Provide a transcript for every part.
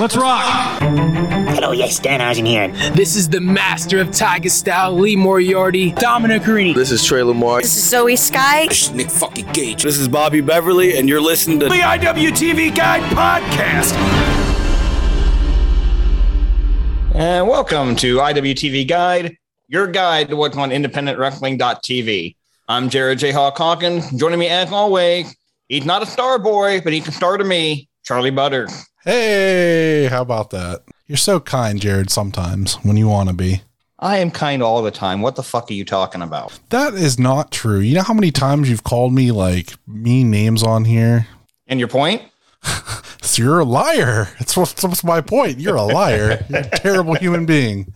Let's rock! Hello, yes, Danhausen here. This is the master of Tiger Style, Lee Moriarty, Dominic Garrini. This is Trey Lamar. This is Zoe Sky. This is Nick fucking Gage. This is Bobby Beverly, and you're listening to the IWTV Guide Podcast. And welcome to IWTV Guide, your guide to what's on independentwrestling.tv. I'm Jared J. Hawk Hawkins. Joining me as always, he's not a star boy, but he can star to me, Charlie Butter. Hey, how about that? You're so kind, Jared, sometimes when you want to be. I am kind all the time. What the fuck are you talking about? That is not true. You know how many times you've called me like mean names on here? And your point? so you're a liar. That's what's, what's my point. You're a liar. You're a terrible human being.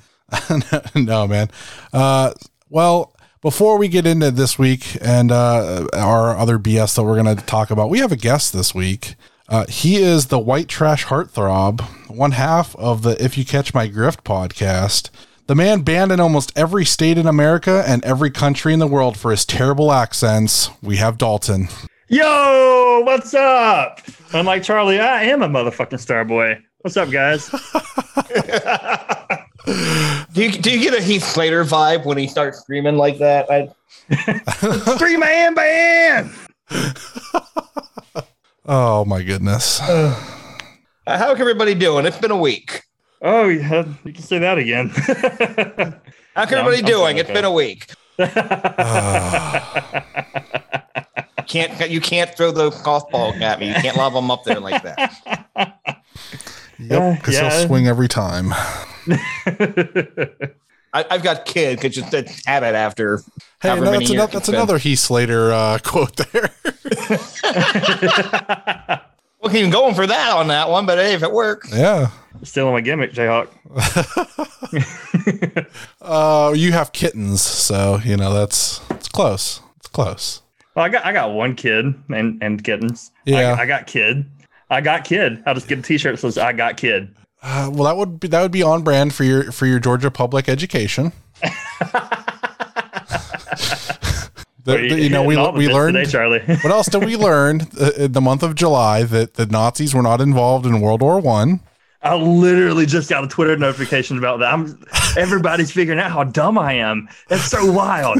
no, man. Uh, well, before we get into this week and uh, our other BS that we're going to talk about, we have a guest this week. Uh, he is the white trash heartthrob, one half of the If You Catch My Grift podcast. The man banned in almost every state in America and every country in the world for his terrible accents. We have Dalton. Yo, what's up? I'm like Charlie. I am a motherfucking star boy. What's up, guys? do you do you get a Heath Slater vibe when he starts screaming like that? I... Three man band. Oh my goodness. Uh, how's everybody doing? It's been a week. Oh, yeah, you can say that again. how how's everybody no, doing? Okay. It's been a week. can't you can't throw the golf ball at me. You can't lob them up there like that. Yep, because yeah. he'll swing every time. I, have got kid could just have it after. Hey, no, that's, another, that's another Heath Slater uh, quote there. well, keep going for that on that one, but hey, if it works, yeah. Still on my gimmick, Jayhawk. uh, you have kittens, so you know that's it's close. It's close. Well, I got I got one kid and and kittens. Yeah, I, I got kid. I got kid. I'll just get a T-shirt that says "I got kid." Uh, well, that would be that would be on brand for your for your Georgia public education. the, the, you know, we we learned today, Charlie. what else did we learn in the month of July that the Nazis were not involved in World War One? I literally just got a Twitter notification about that. I'm everybody's figuring out how dumb I am. It's so wild.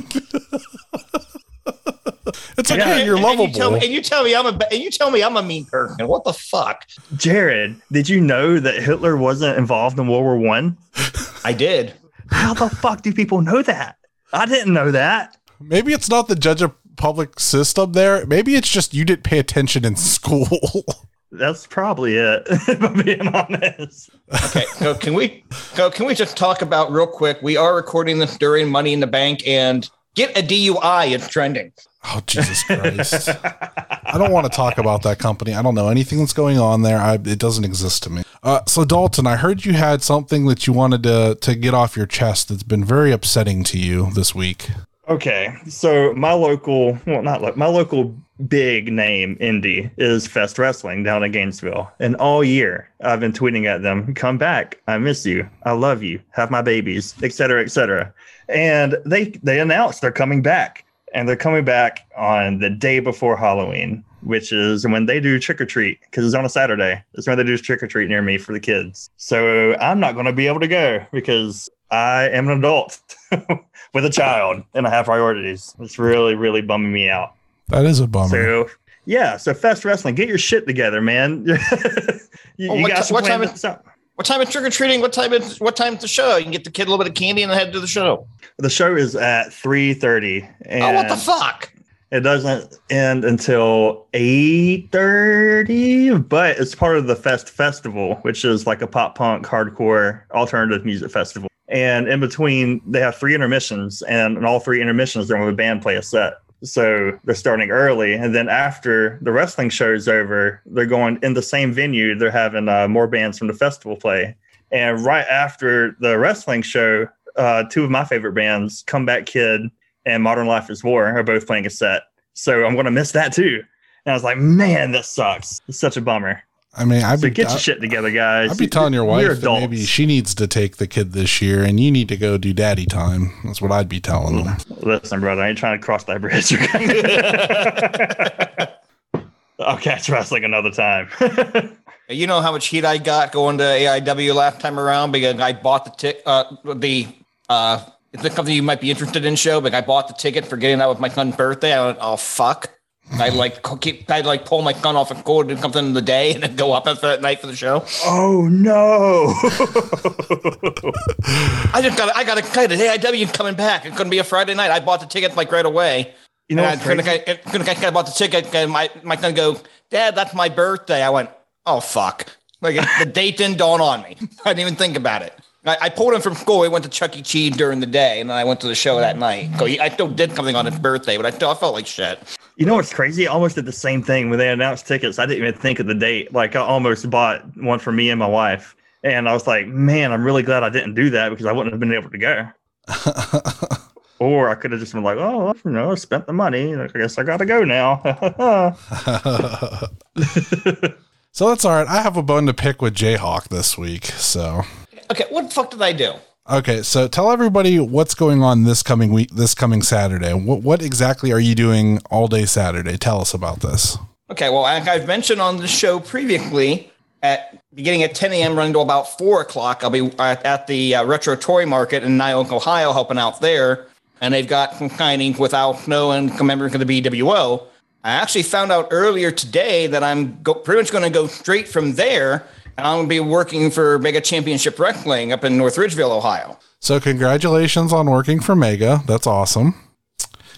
It's okay. Yeah, you're lovable. And you, me, and you, tell me, I'm a and you tell me I'm a mean person. What the fuck, Jared? Did you know that Hitler wasn't involved in World War One? I? I did. How the fuck do people know that? I didn't know that. Maybe it's not the judge of public system there. Maybe it's just you didn't pay attention in school. That's probably it. If I'm being honest. Okay, so can we so can we just talk about real quick? We are recording this during Money in the Bank, and get a DUI. It's trending. Oh Jesus Christ! I don't want to talk about that company. I don't know anything that's going on there. I, it doesn't exist to me. Uh, so Dalton, I heard you had something that you wanted to to get off your chest that's been very upsetting to you this week. Okay, so my local, well, not lo- my local big name indie is Fest Wrestling down in Gainesville, and all year I've been tweeting at them, "Come back! I miss you. I love you. Have my babies, etc., etc." And they they announced they're coming back and they're coming back on the day before Halloween, which is when they do trick or treat because it's on a Saturday. It's when they do trick or treat near me for the kids. So I'm not going to be able to go because I am an adult with a child and I have priorities. It's really, really bumming me out. That is a bummer. So yeah, so Fest Wrestling, get your shit together, man. you, you got what time? Is, what time is trick or treating? What time is what time is the show? You can get the kid a little bit of candy and head to the show. The show is at three thirty. Oh, what the fuck! It doesn't end until eight thirty, but it's part of the Fest Festival, which is like a pop punk hardcore alternative music festival. And in between, they have three intermissions, and in all three intermissions, they're going to band play a set. So they're starting early, and then after the wrestling show is over, they're going in the same venue. They're having uh, more bands from the festival play, and right after the wrestling show, uh, two of my favorite bands, Comeback Kid and Modern Life is War, are both playing a set. So I'm going to miss that too. And I was like, man, this sucks. It's such a bummer. I mean, I'd so be, get your shit together, guys. I'd be telling your wife that maybe she needs to take the kid this year, and you need to go do daddy time. That's what I'd be telling them. Listen, brother, I ain't trying to cross that bridge. I'll catch wrestling another time. You know how much heat I got going to AIW last time around because I bought the tick, uh, the uh, it's a company you might be interested in show, but I bought the ticket for getting that with my son's birthday. I went, oh fuck. I like keep, I like pull my son off and go do something in the day and then go up after that night for the show. Oh no! I just got I got excited. Hey, AIW coming back. It's gonna be a Friday night. I bought the ticket like right away. You know, and what's I, gonna, gonna, I bought the ticket. And my my son go, Dad, that's my birthday. I went, oh fuck. Like the date didn't dawn on me. I didn't even think about it. I, I pulled him from school. We went to Chuck E. Cheese during the day, and then I went to the show that night. So he, I still did something on his birthday, but I still I felt like shit. You know what's crazy? I almost did the same thing when they announced tickets. I didn't even think of the date. Like I almost bought one for me and my wife, and I was like, "Man, I'm really glad I didn't do that because I wouldn't have been able to go." or I could have just been like, "Oh, you know, I spent the money. I guess I got to go now." so that's all right. I have a bone to pick with Jayhawk this week. So Okay, what the fuck did I do? Okay, so tell everybody what's going on this coming week, this coming Saturday. What what exactly are you doing all day Saturday? Tell us about this. Okay, well, like I've mentioned on the show previously, at beginning at 10 a.m. running to about 4 o'clock, I'll be at, at the uh, Retro Toy Market in Nyoka, Ohio, helping out there. And they've got some signings without knowing members of the BWO. I actually found out earlier today that I'm go, pretty much going to go straight from there, and I'm going to be working for Mega Championship Wrestling up in North Ridgeville, Ohio. So congratulations on working for Mega. That's awesome.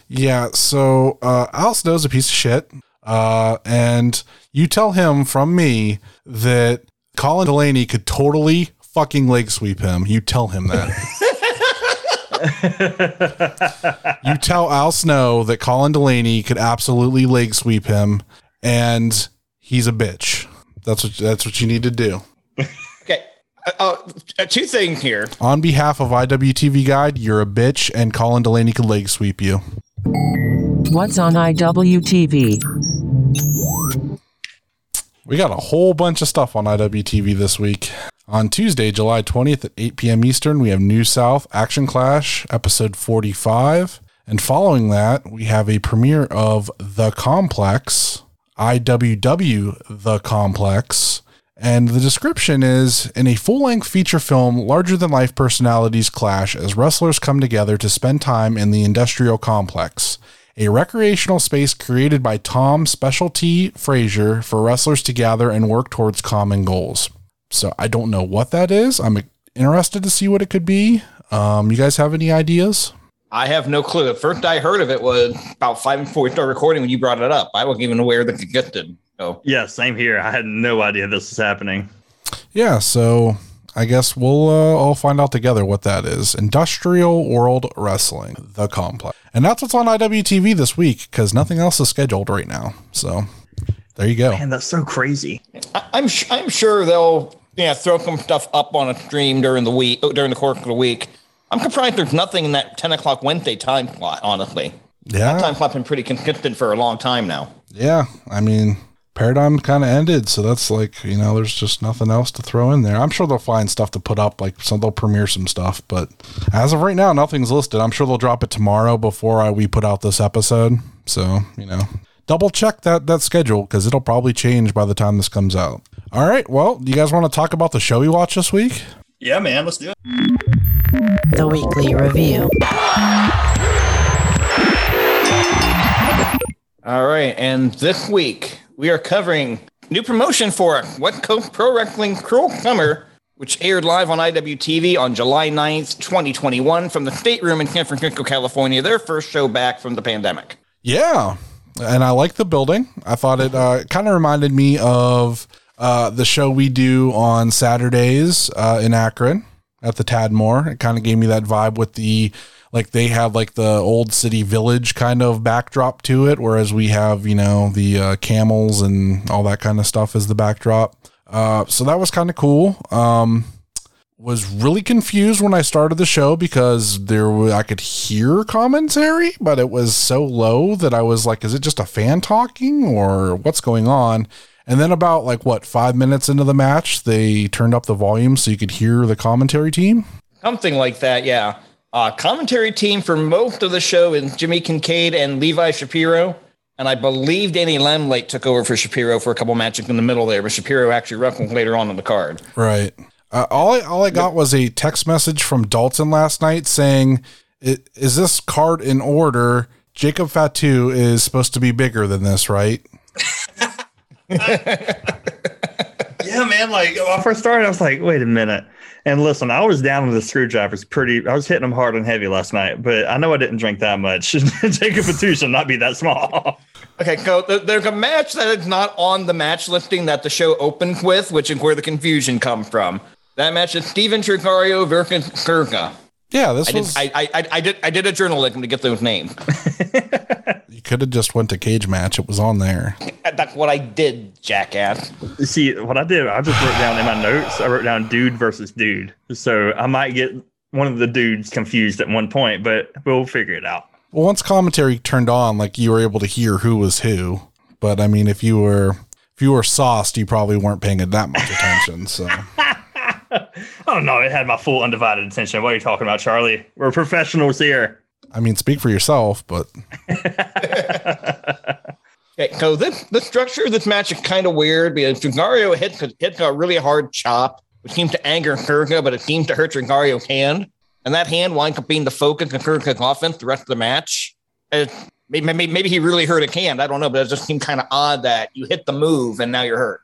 Yeah. So uh, Al Snow's a piece of shit, uh, and you tell him from me that Colin Delaney could totally fucking leg sweep him. You tell him that. you tell Al Snow that Colin Delaney could absolutely leg sweep him, and he's a bitch. That's what that's what you need to do. Okay, uh, uh, two things here. On behalf of IWTV Guide, you're a bitch, and Colin Delaney could leg sweep you. What's on IWTV? We got a whole bunch of stuff on IWTV this week. On Tuesday, July 20th at 8 p.m. Eastern, we have New South Action Clash, episode 45. And following that, we have a premiere of The Complex, IWW The Complex. And the description is in a full length feature film, larger than life personalities clash as wrestlers come together to spend time in the industrial complex a recreational space created by Tom Specialty Frazier for wrestlers to gather and work towards common goals. So I don't know what that is. I'm interested to see what it could be. Um, you guys have any ideas? I have no clue. The first I heard of it was about five before we started recording when you brought it up. I wasn't even aware that it existed. So yeah, same here. I had no idea this was happening. Yeah, so I guess we'll uh, all find out together what that is. Industrial World Wrestling, the complex. And that's what's on IWTV this week because nothing else is scheduled right now. So there you go. Man, that's so crazy. I, I'm sh- I'm sure they'll yeah throw some stuff up on a stream during the week during the course of the week. I'm surprised there's nothing in that 10 o'clock Wednesday time slot. Honestly, Yeah. time slot's been pretty consistent for a long time now. Yeah, I mean, Paradigm kind of ended, so that's like you know, there's just nothing else to throw in there. I'm sure they'll find stuff to put up, like some they'll premiere some stuff, but as of right now, nothing's listed. I'm sure they'll drop it tomorrow before I, we put out this episode. So you know, double check that that schedule because it'll probably change by the time this comes out. All right, well, do you guys want to talk about the show we watched this week? Yeah, man, let's do it. The weekly review. All right, and this week we are covering new promotion for What Co- Pro Wrestling Cruel Summer, which aired live on IWTV on July 9th, 2021, from the stateroom in San Francisco, California. Their first show back from the pandemic. Yeah, and I like the building. I thought it uh, kind of reminded me of uh, the show we do on Saturdays uh, in Akron at the Tadmor. It kind of gave me that vibe with the like they have like the old city village kind of backdrop to it, whereas we have you know the uh, camels and all that kind of stuff as the backdrop. Uh, so that was kind of cool. Um, was really confused when I started the show because there I could hear commentary, but it was so low that I was like, is it just a fan talking or what's going on? And then about like what five minutes into the match, they turned up the volume so you could hear the commentary team. Something like that, yeah. Uh, commentary team for most of the show is Jimmy Kincaid and Levi Shapiro. And I believe Danny Lemlake took over for Shapiro for a couple matches in the middle there, but Shapiro actually wrestled later on in the card. Right. Uh, all I all I got was a text message from Dalton last night saying, "Is this card in order? Jacob Fatu is supposed to be bigger than this, right?" Yeah, man. Like when I first started, I was like, wait a minute. And listen, I was down with the screwdrivers pretty. I was hitting them hard and heavy last night, but I know I didn't drink that much. Jacob Fatu should not be that small. Okay, so there's a match that is not on the match listing that the show opens with, which is where the confusion come from. That match is Steven Tricario versus Kurka. Yeah, this I did, was. I, I, I, I did, I did a journalism to get those names. you could have just went to cage match. It was on there. That's what I did, jackass. See, what I did, I just wrote down in my notes, I wrote down dude versus dude. So I might get one of the dudes confused at one point, but we'll figure it out. Well, once commentary turned on, like you were able to hear who was who. But I mean, if you were if you were sauced, you probably weren't paying it that much attention. So Oh no, it had my full undivided attention. What are you talking about, Charlie? We're professionals here. I mean, speak for yourself. But Okay, so this the structure of this match is kind of weird because Trigario hits hits a really hard chop, which seems to anger Kurka, but it seems to hurt Trigario's hand, and that hand winds up being the focus of Kurka's offense the rest of the match. And maybe, maybe maybe he really hurt a hand. I don't know, but it just seemed kind of odd that you hit the move and now you're hurt.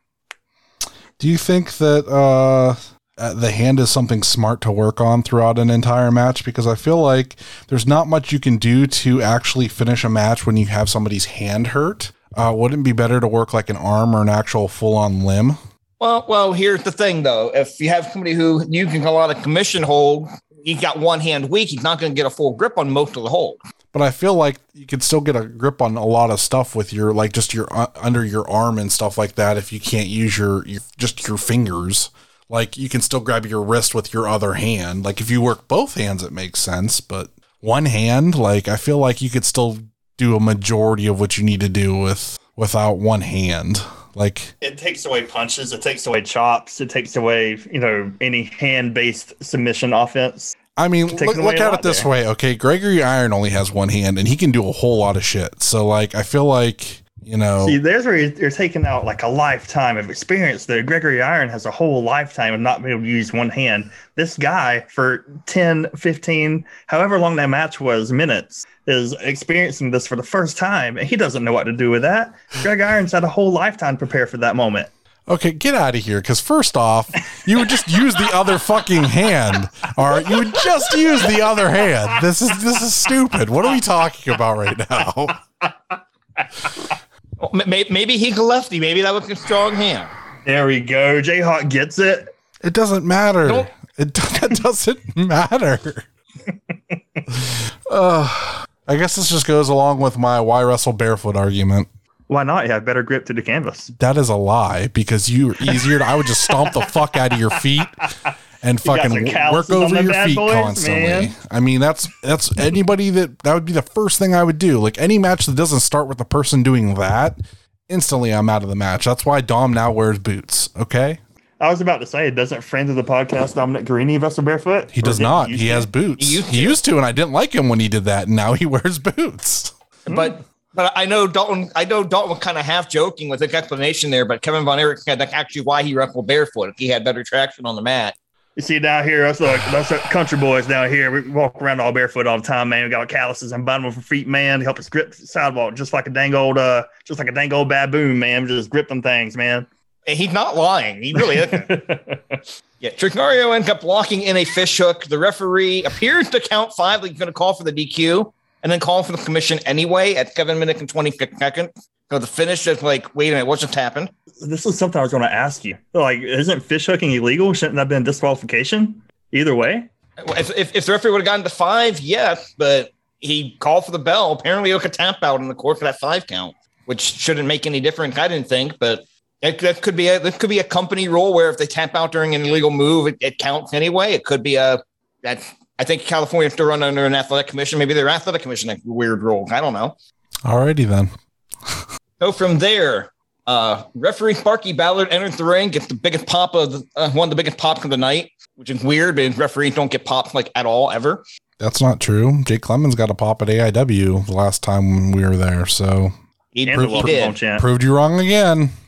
do you think that uh, uh, the hand is something smart to work on throughout an entire match? Because I feel like there's not much you can do to actually finish a match when you have somebody's hand hurt. Uh, wouldn't it be better to work like an arm or an actual full on limb? Well, well, here's the thing though. If you have somebody who you can call out a commission hold, he's got one hand weak, he's not going to get a full grip on most of the hold. But I feel like you could still get a grip on a lot of stuff with your like just your uh, under your arm and stuff like that. If you can't use your, your just your fingers, like you can still grab your wrist with your other hand. Like if you work both hands, it makes sense. But one hand, like I feel like you could still do a majority of what you need to do with without one hand. Like It takes away punches, it takes away chops, it takes away, you know, any hand based submission offense. I mean, look, look at it this there. way, okay? Gregory Iron only has one hand, and he can do a whole lot of shit. So, like, I feel like you know, See, there's where you're taking out like a lifetime of experience there. Gregory Iron has a whole lifetime of not being able to use one hand. This guy, for 10, 15, however long that match was, minutes, is experiencing this for the first time. And he doesn't know what to do with that. Greg Irons had a whole lifetime prepare for that moment. okay, get out of here. Because first off, you would just use the other fucking hand. All right, you would just use the other hand. This is this is stupid. What are we talking about right now? Well, may- Maybe he's a lefty. Maybe that was a strong hand. There we go. Jayhawk gets it. It doesn't matter. Nope. It that doesn't matter. uh, I guess this just goes along with my why wrestle barefoot argument. Why not? You have better grip to the canvas. That is a lie because you are easier. To, I would just stomp the fuck out of your feet and fucking work over your feet boys, constantly. man. I mean, that's that's anybody that that would be the first thing I would do. Like any match that doesn't start with the person doing that, instantly I'm out of the match. That's why Dom now wears boots. Okay, I was about to say, doesn't friend of the podcast Dominic Garrini wrestle barefoot? he does not. used He has boots. He used He used to, and I didn't like him when he did that. And now he wears boots. But but I know Dalton. I know Dalton was kind of half joking with the explanation there. But Kevin Von Erich said that's actually why he wrestled barefoot. If he had better traction on the mat. You see down here, us like us country boys down here, we walk around all barefoot all the time, man. We got calluses and bottom of our feet, man, to help us grip the sidewalk, just like a dang old, uh, just like a dang old baboon, man. We just grip them things, man. And he's not lying. He really isn't. yeah, Tricario ends up locking in a fish hook. The referee appears to count five, like he's going to call for the DQ, and then call for the commission anyway at seven minutes and twenty seconds. So the finish is like, wait a minute, what just happened? This is something I was going to ask you. Like, isn't fish hooking illegal? Shouldn't that have been disqualification? Either way, If, if, if the referee would have gotten to five, yes, but he called for the bell. Apparently, it was a tap out in the court for that five count, which shouldn't make any difference. I didn't think, but it, that could be a that could be a company rule where if they tap out during an illegal move, it, it counts anyway. It could be a that I think California still run under an athletic commission. Maybe their athletic commission has a weird rule. I don't know. Alrighty then. So from there, uh, referee Sparky Ballard enters the ring, gets the biggest pop of the, uh, one of the biggest pops of the night, which is weird. But referees don't get pops like at all ever. That's not true. Jake Clemens got a pop at AIW the last time we were there. So He, And the he welcome did. Proved you wrong again.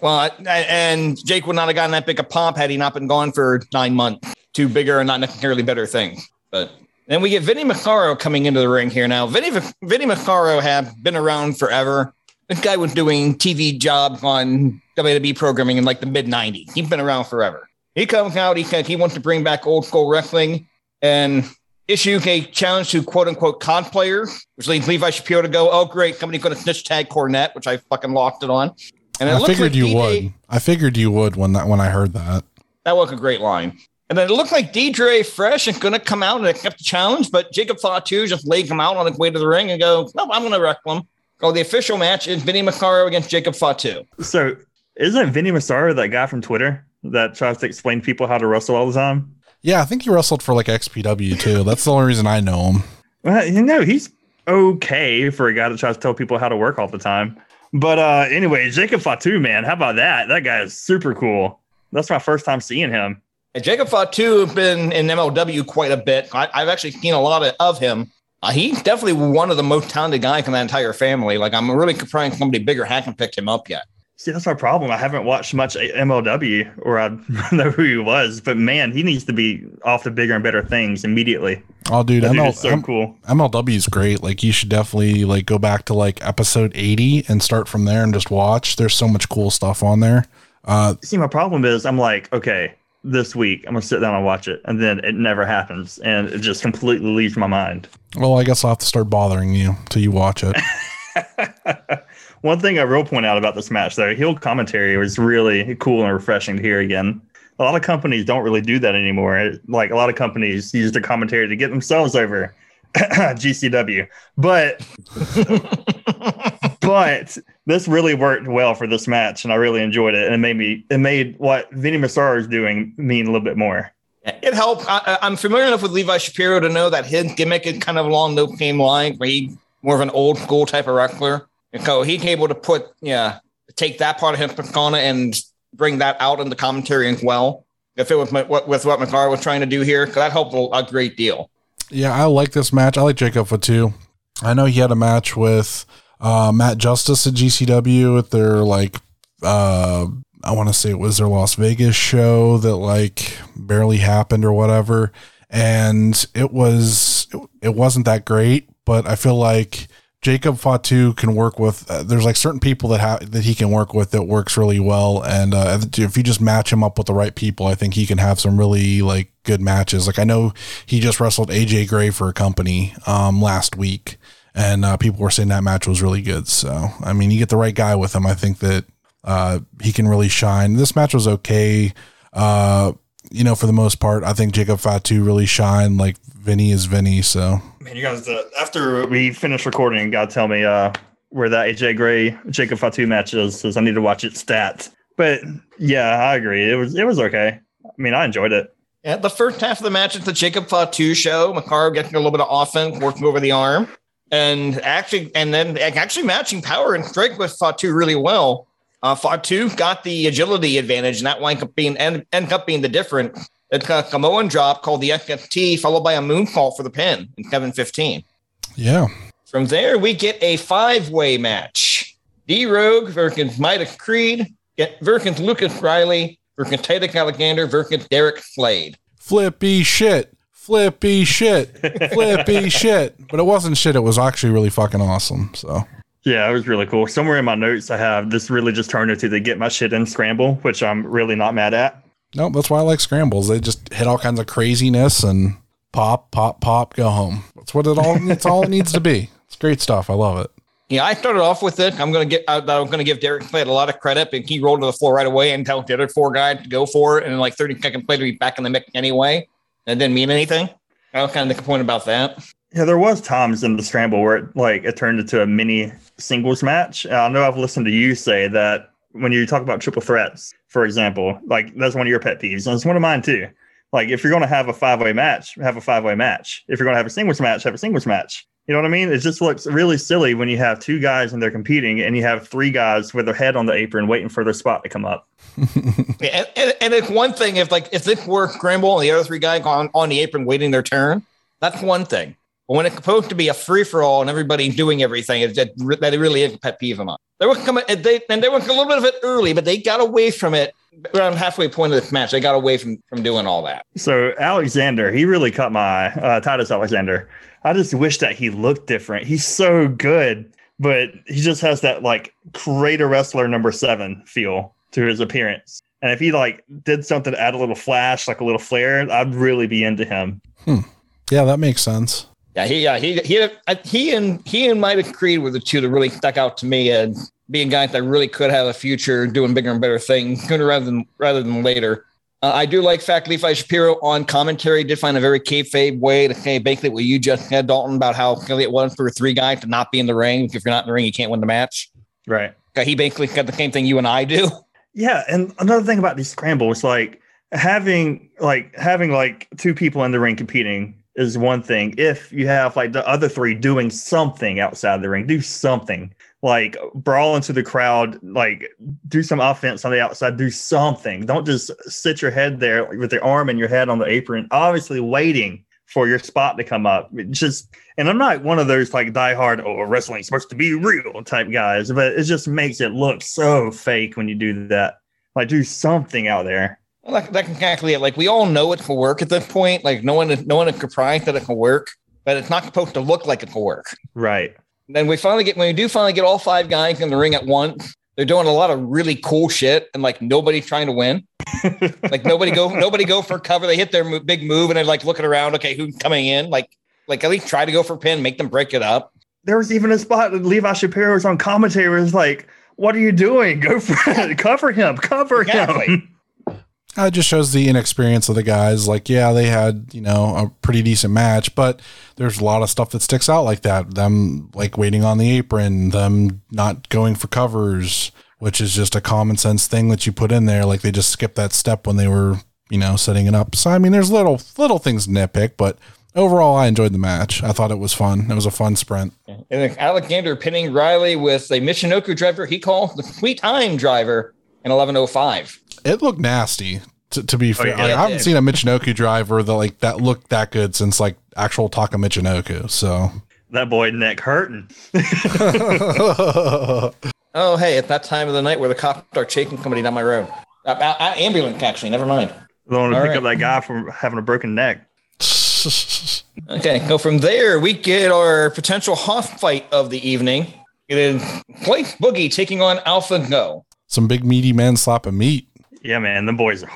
Well, I- I- and Jake would not have gotten that big a pop had he not been gone for nine months. Two bigger and not necessarily better things. But then we get Vinny Massaro coming into the ring here now. Vinny Vinny Massaro have been around forever. This guy was doing TV jobs on WWE programming in like the mid '90s. He's been around forever. He comes out. He says he wants to bring back old school wrestling and issue a challenge to quote unquote cosplayers, which leads Levi Shapiro to go, "Oh great, somebody's going to snitch tag Cornette," which I fucking locked it on. And it I figured like you DJ would. I figured you would when that when I heard that. That was a great line. And then it looked like Deidre Fresh is going to come out and accept the challenge, but Jacob Fatu just laid him out on his way to the ring and go, no, I'm going to wrestle him. Oh, the official match is Vinny Massaro against Jacob Fatu. So isn't Vinny Massaro that guy from Twitter that tries to explain to people how to wrestle all the time? Yeah, I think he wrestled for like XPW too. That's the only reason I know him. Well, you know, he's okay for a guy that tries to tell people how to work all the time. But uh anyway, Jacob Fatu, man, how about that? That guy is super cool. That's my first time seeing him. And Jacob Fatu has been in MLW quite a bit. I, I've actually seen a lot of, of him. Uh, he's definitely one of the most talented guys in that entire family. Like, I'm really surprised somebody bigger hasn't picked him up yet. See, that's my problem. I haven't watched much MLW or I know who he was, but man, he needs to be off to bigger and better things immediately. Oh, dude, That dude is so M- cool. MLW is great. Like you should definitely like go back to like episode 80 and start from there and just watch. There's so much cool stuff on there. Uh, See, my problem is I'm like, okay, this week I'm gonna sit down and watch it, and then it never happens, and it just completely leaves my mind. well, I guess I'll have to start bothering you till you watch it. One thing I will point out about this match, though, heel commentary was really cool and refreshing to hear again. A lot of companies don't really do that anymore. Like a lot of companies use the commentary to get themselves over. GCW, but but this really worked well for this match, and I really enjoyed it. And it made me it made what Vinny Massaro is doing mean a little bit more. It helped. I, I- I'm familiar enough with Levi Shapiro to know that his gimmick is kind of along no same line, where he's more of an old school type of wrestler. And so he's able to put, yeah, take that part of his persona and bring that out in the commentary as well. If it was my, what, with what McCarr was trying to do here, because that helped a, a great deal. Yeah, I like this match. I like Jacob Fatu. I know he had a match with uh, Matt Justice at GCW at their like uh, I want to say it was their Las Vegas show that like barely happened or whatever, and it was it, it wasn't that great. But I feel like Jacob Fatu can work with. Uh, there's like certain people that have that he can work with that works really well, and uh, if you just match him up with the right people, I think he can have some really like good matches. Like I know he just wrestled AJ Gray for a company um, last week, and uh, people were saying that match was really good. So I mean, you get the right guy with him, I think that uh, he can really shine. This match was okay. Uh, you know, for the most part, I think Jacob Fatu really shined. Like Vinny is Vinny, so Man, you guys, uh, after we finish recording, you gotta tell me uh, where that AJ Gray Jacob Fatu match is, because I need to watch it stat. But yeah, I agree. It was it was okay. I mean, I enjoyed it. Yeah, the first half of the match is the Jacob Fatu show. McCarr getting a little bit of offense, working over the arm, and actually, and then actually matching power and strength with Fatu really well. Uh, Fatu got the agility advantage, and that wound up being end, ended up being the difference. It's a Samoan drop called the SST, followed by a moonfall for the pin in 7-15. yeah. From there, we get a five-way match. D Rogue versus Midas Creed, get versus Lucas Riley, versus Titus Alexander, versus Derek Slade. Flippy shit. Flippy shit. Flippy shit. But it wasn't shit. It was actually really fucking awesome. So Yeah, it was really cool. Somewhere in my notes, I have this really just turned into the get my shit in scramble, which I'm really not mad at. no, that's why I like scrambles. They just hit all kinds of craziness and pop, pop, pop, go home. That's what it all. It's all it needs to be. It's great stuff. I love it. Yeah, I started off with it. I'm gonna get. I, I'm gonna give Derek Slade a lot of credit, and he rolled to the floor right away and tell the other four guys to go for it, and then like 30 seconds later, be back in the mix anyway. That didn't mean anything. I was kind of disappointed about that. Yeah, there was times in the scramble where it, like it turned into a mini singles match. I know I've listened to you say that when you talk about triple threats, for example, like that's one of your pet peeves, and it's one of mine too. Like if you're going to have a five way match, have a five way match. If you're going to have a singles match, have a singles match. You know what I mean? It just looks really silly when you have two guys and they're competing, and you have three guys with their head on the apron waiting for their spot to come up. Yeah, and, and, and it's one thing if like if this were scramble and the other three guys on on the apron waiting their turn, that's one thing. But when it's supposed to be a free for all and everybody doing everything, it's that, that really is a pet peeve of mine. They were coming, they and they were a little bit of it early, but they got away from it around halfway point of this match. They got away from from doing all that. So Alexander, he really caught my eye. Uh, Titus Alexander. I just wish that he looked different. He's so good, but he just has that like creator wrestler number seven feel to his appearance. And if he like did something to add a little flash, like a little flair, I'd really be into him. Hmm. Yeah, that makes sense. Yeah, he yeah he he he and he and Midas Creed were the two that really stuck out to me and being guys that really could have a future doing bigger and better things sooner rather than rather than later. Uh, I do like fact Levi Shapiro on commentary did find a very kayfabe way to say basically what you just said, Dalton, about how silly it was for three guys to not be in the ring. If you're not in the ring, you can't win the match. Right. He basically got the same thing you and I do. Yeah, and another thing about these scrambles, like having like having like two people in the ring competing is one thing. If you have like the other three doing something outside the ring, do something like brawl into the crowd, like do some offense on the outside, do something. Don't just sit your head there with your arm and your head on the apron, obviously waiting for your spot to come up. Just and I'm not one of those like diehard oh wrestling's supposed to be real type guys, but it just makes it look so fake when you do that. Like do something out there. Well, that, that's exactly it. Like we all know it can work at this point. Like no one, no one is surprised that it can work, but it's not supposed to look like it can work. Right. Then we finally get when we do finally get all five guys in the ring at once. They're doing a lot of really cool shit, and like nobody trying to win. like nobody go, nobody go for cover. They hit their mo- big move, and they're like looking around. Okay, who's coming in? Like, like at least try to go for pin, make them break it up. There was even a spot that Levi Shapiro was on commentary was like, What are you doing? Go for it. Cover him. Cover Exactly. him. Uh, It just shows the inexperience of the guys. Like, yeah, they had, you know, a pretty decent match, but there's a lot of stuff that sticks out like that. Them like waiting on the apron, them not going for covers, which is just a common sense thing that you put in there. Like they just skipped that step when they were, you know, setting it up. So I mean, there's little little things to nitpick, but overall, I enjoyed the match. I thought it was fun. It was a fun sprint. And then Alexander pinning Riley with a Michinoku driver he called the Sweet Time driver in 1105. It looked nasty. To, to be oh, fair, yeah, Like, I haven't seen a Michinoku driver that like that looked that good since like actual Taka Michinoku. So That boy neck hurting. Oh, hey, at that time of the night where the cops are chasing somebody down my road. Uh, uh, uh, ambulance, actually. Never mind. I want to All pick right. up that guy from having a broken neck. Okay, so from there we get our potential Hoff fight of the evening. It is Slice Boogie taking on Alpha Go. some big meaty men slapping meat. Yeah, man, the boys are.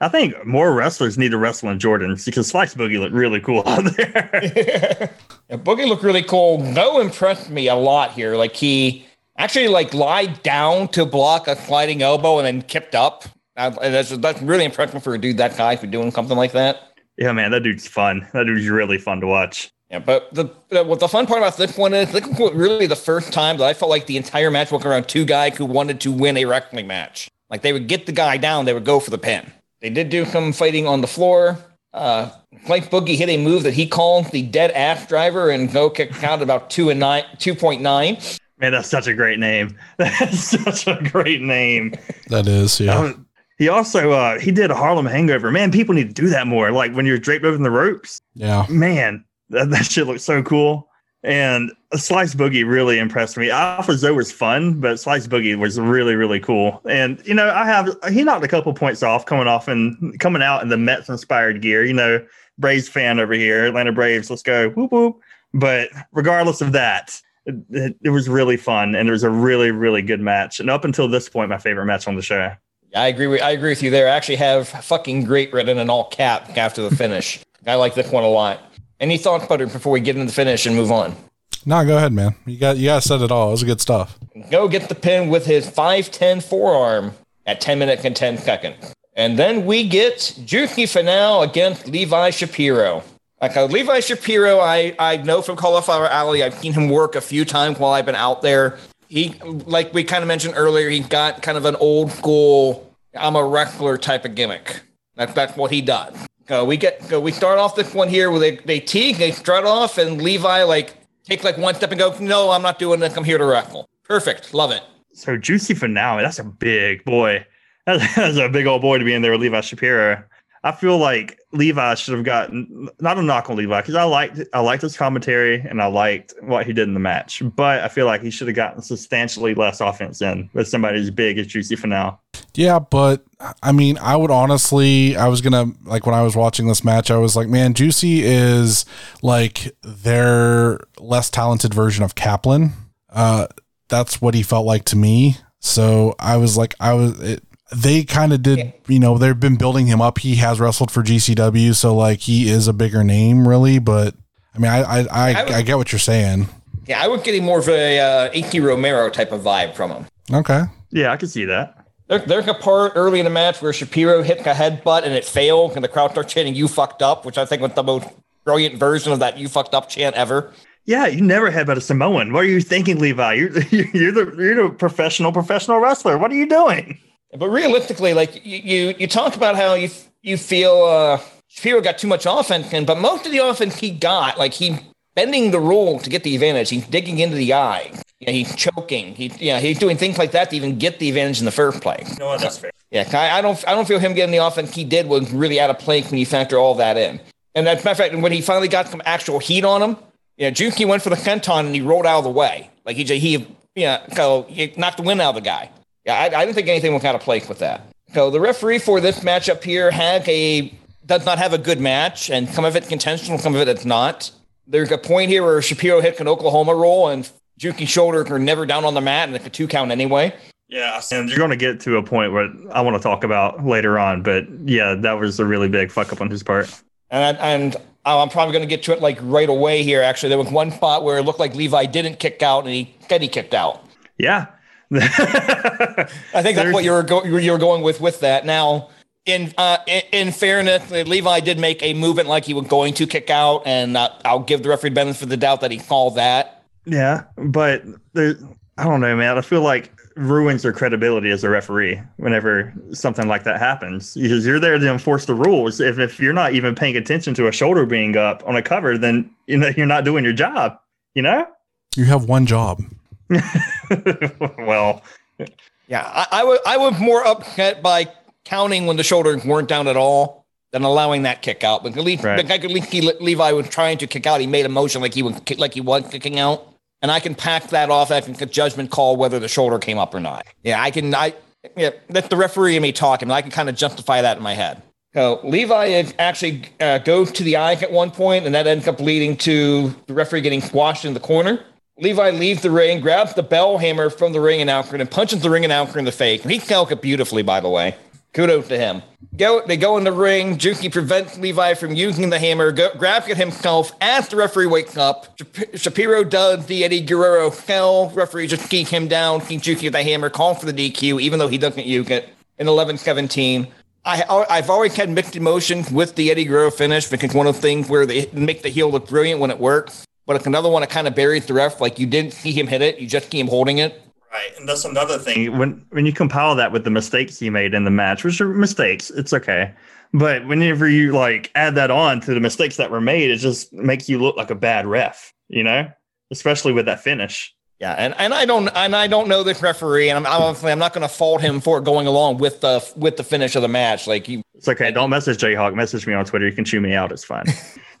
I think more wrestlers need to wrestle in Jordans because Slice Boogie looked really cool out there. Yeah, Boogie looked really cool. Go impressed me a lot here. Like he actually like lied down to block a sliding elbow and then kipped up. And that's that's really impressive for a dude that guy for doing something like that. yeah, man, that dude's fun. That dude's really fun to watch. Yeah, but the, the what the fun part about this one is this was really the first time that I felt like the entire match was around two guys who wanted to win a wrestling match. Like they would get the guy down, they would go for the pin. They did do some fighting on the floor. Uh, Slice Boogie hit a move that he called the dead ass driver, and Go kicked out about two and nine, two point nine. Man, that's such a great name. That's such a great name. That is, yeah. Um, he also uh, he did a Harlem Hangover. Man, people need to do that more. Like when you're draped over the ropes. yeah. Man, that, that shit looks so cool. And Slice Boogie really impressed me. Alpha Zoe was fun, but Slice Boogie was really, really cool. And you know, I have he knocked a couple points off coming off and coming out in the Mets inspired gear. You know, Braves fan over here, Atlanta Braves. Let's go, whoop whoop. But regardless of that, it, it, it was really fun, and it was a really, really good match. And up until this point, my favorite match on the show. I agree with I agree with you there. I actually have fucking great written in all cap after the finish. I like this one a lot. Any thoughts, Butter, before we get into the finish and move on? No, go ahead, man. You got you got said it all. It was good stuff. Go get the pin with his 5'10 forearm at 10 minutes and 10 seconds. And then we get Juicy Finau against Levi Shapiro. Like uh, Levi Shapiro, I, I know from Cauliflower Alley, I've seen him work a few times while I've been out there. He, like we kind of mentioned earlier, he got kind of an old school, I'm a wrestler type of gimmick. That's, that's what he does. Uh, we get uh, we start off this one here where they they tease, they strut off, and Levi like take like one step and go, no, I'm not doing this. I'm here to wrestle. Perfect, love it. So juicy Finau. That's a big boy. That's, that's a big old boy to be in there with Levi Shapiro. I feel like Levi should have gotten not a knock on Levi because I liked I liked his commentary and I liked what he did in the match, but I feel like he should have gotten substantially less offense in with somebody as big as Juicy Finau. Yeah, but I mean, I would honestly, I was gonna like when I was watching this match, I was like, man, Juicy is like their less talented version of Kaplan. Uh, that's what he felt like to me. So I was like, I was. It, they kind of did, you know, they've been building him up. He has wrestled for GCW, so like he is a bigger name, really. But I mean, I I I, I would- I get what you're saying. Yeah, I would get more of a uh, Icky Romero type of vibe from him. Okay. Yeah, I can see that. There, there's a part early in the match where Shapiro hit a headbutt and it failed, and the crowd starts chanting "You fucked up," which I think was the most brilliant version of that "You fucked up" chant ever. Yeah, you never had about a Samoan. What are you thinking, Levi? You're you're the you're the professional professional wrestler. What are you doing? But realistically, like you, you, you talk about how you you feel uh, Shapiro got too much offense in, but most of the offense he got, like he bending the rule to get the advantage. He's digging into the eye. Yeah, he's choking. He, yeah, he's doing things like that to even get the advantage in the first place. No, that's fair. Yeah, I, I don't, I don't feel him getting the offense he did was really out of place when you factor all that in. And that's matter of fact, when he finally got some actual heat on him, yeah, Juki went for the senton and he rolled out of the way. Like he, he, yeah, so he knocked the wind out of the guy. Yeah, I, I didn't think anything was out of place with that. So the referee for this matchup here had a does not have a good match, and some of it's intentional, some of it it's not. There's a point here where Shapiro hit an Oklahoma roll, and Juki's shoulder are never down on the mat, and it's a two count anyway. Yeah, and you're going to get to a point where I want to talk about later on, but yeah, that was a really big fuck up on his part. And and I'm probably going to get to it like right away here. Actually, there was one spot where it looked like Levi didn't kick out, and he said he kicked out. Yeah. I think that's what you were go- you were going with with that. Now, in uh, in, in fairness, Levi did make a movement like he was going to kick out, and uh, I'll give the referee benefit for the doubt that he called that. Yeah, but there, I don't know, man. I feel like ruins their credibility as a referee whenever something like that happens because you're there to enforce the rules. If if you're not even paying attention to a shoulder being up on a cover, then you know you're not doing your job. You know. You have one job. well, Yeah, I, I was I was more upset by counting when the shoulders weren't down at all than allowing that kick out. But at Right. like, at least Levi was trying to kick out. He made a motion like he was ki- like he was kicking out, and I can pack that off. I can judgment call whether the shoulder came up or not. Yeah, I can. I yeah, that's the referee and me talking. I can kind of justify that in my head. So Levi actually uh, goes to the eye at one point, and that ends up leading to the referee getting squashed in the corner. Levi leaves the ring, grabs the bell hammer from the ring announcer, and punches the ring announcer in the face. And he felt it beautifully, by the way. Kudos to him. Go, they go in the ring. Juki prevents Levi from using the hammer, go, grabs it himself as the referee wakes up. Shapiro does the Eddie Guerrero fell. Referee just keep him down, keep Juki with the hammer, call for the DQ, even though he doesn't use it. In 11 17. I, I've always had mixed emotions with the Eddie Guerrero finish because one of the things where they make the heel look brilliant when it works, but it's another one that kind of buries the ref. Like you didn't see him hit it, you just see him holding it. Right, and that's another thing. When when you compile that with the mistakes he made in the match, which are mistakes, it's okay. But whenever you like add that on to the mistakes that were made, it just makes you look like a bad ref, you know? Especially with that finish. Yeah, and, and I don't and I don't know this referee, and I'm obviously I'm not going to fault him for going along with the with the finish of the match. Like you, It's okay. Don't message Jayhawk. Message me on Twitter. You can chew me out. It's fine.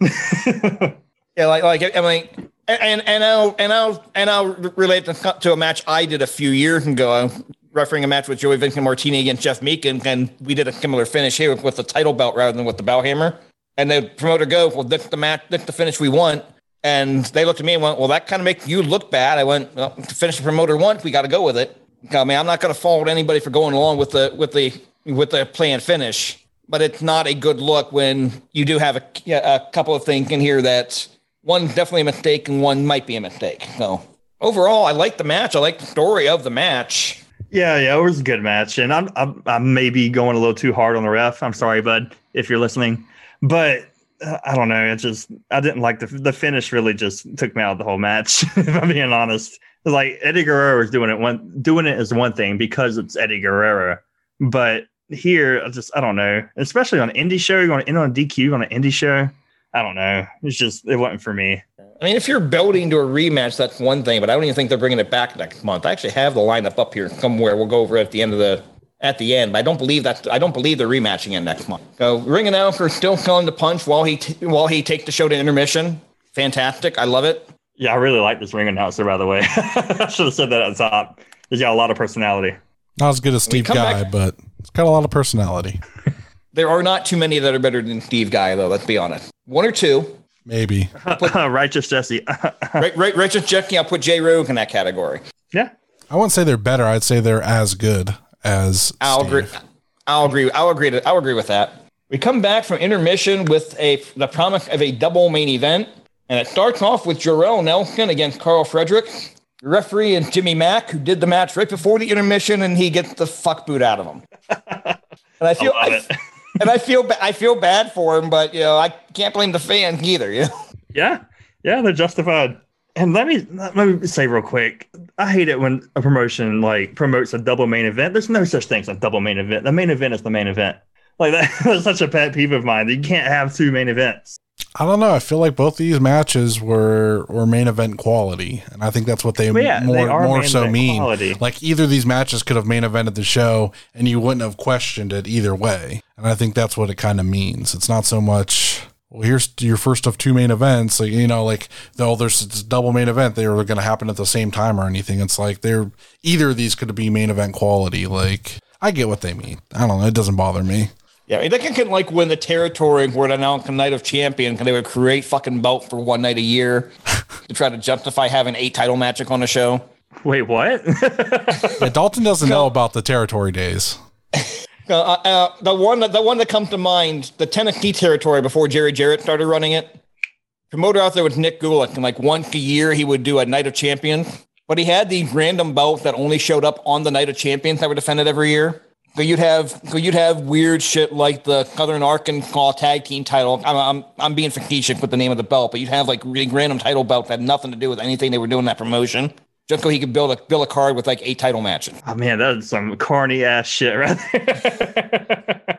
yeah, like like I mean, and and I'll and I'll and I'll relate to, a match I did a few years ago. Refereeing a match with Joey Vincent Martini against Jeff Meekin, and we did a similar finish here with the title belt rather than with the bell hammer. And the promoter goes, "Well, that's the match. That's the finish we want." And they looked at me and went, "Well, that kind of makes you look bad." I went, "Well, to finish the promoter once, we got to go with it." I mean, I'm not going to fault anybody for going along with the with the with the planned finish, but it's not a good look when you do have a, a couple of things in here that one's definitely a mistake and one might be a mistake. So overall, I like the match. I like the story of the match. yeah, yeah, it was a good match, and I'm I'm, I'm maybe going a little too hard on the ref. I'm sorry, bud, if you're listening, but. uh, I don't know. It just I didn't like the the finish. Really, just took me out of the whole match. if I'm being honest, like Eddie Guerrero is doing it one doing it is one thing because it's Eddie Guerrero, but here I just I don't know. Especially on indie show, you're going end on a DQ on an indie show. I don't know. It's just it wasn't for me. I mean, if you're building to a rematch, that's one thing, but I don't even think they're bringing it back next month. I actually have the lineup up here somewhere. We'll go over it at the end of the at the end. But I don't believe that. I don't believe they're rematching it next month. So ring announcer still feeling the punch while he t- while he takes the show to intermission. Fantastic. I love it. Yeah, I really like this ring announcer, by the way. I should have said that at the top. He's got a lot of personality. Not as good as Steve Guy, back- but it's got a lot of personality. There are not too many that are better than Steve Guy, though. Let's be honest. One or two. Maybe. Righteous Jesse. right, right, Richard Jackie. I'll put Jay Rogue in that category. yeah. I wouldn't say they're better. I'd say they're as good as I'll Steve. agree. I'll agree. I'll agree. To, I'll agree with that. We come back from intermission with a the promise of a double main event, and it starts off with Jorel Nelson against Carl Frederick. The referee and Jimmy Mack, who did the match right before the intermission, and he gets the fuck boot out of him. And I feel, love I- it. And I feel, I feel bad for him, but you know, I can't blame the fans either. You know? Yeah, yeah, they're justified. And let me let me say real quick, I hate it when a promotion like promotes a double main event. There's no such thing as a double main event. The main event is the main event. Like that, that's such a pet peeve of mine. You can't have two main events. I don't know. I feel like both these matches were were main event quality, and I think that's what they Well, yeah, more they more so mean. quality. Like either of these matches could have main evented the show, and you wouldn't have questioned it either way. And I think that's what it kind of means. It's not so much. Well, here's your first of two main events. Like you know, like though there's this double main event, they were going to happen at the same time or anything. It's like they're either of these could be main event quality. Like I get what they mean. I don't know. It doesn't bother me. Yeah, they can, can like win the territory where they announce a night of champion and they would create fucking belt for one night a year to try to justify having eight title matches on the show. Wait, what? Yeah, Dalton doesn't know about the territory days. Uh, uh, the one that the one that comes to mind, the Tennessee territory before Jerry Jarrett started running it. Promoter out there was Nick Gulas, and like once a year he would do a night of champions. But he had these random belts that only showed up on the night of champions that were defended every year. So you'd have so you'd have weird shit like the Southern Arkansas tag team title. I'm, I'm I'm being facetious with the name of the belt, but you'd have like really random title belts that had nothing to do with anything they were doing in that promotion. Just so he could build a build a card with like eight title matches. oh man, that's some corny ass shit right there.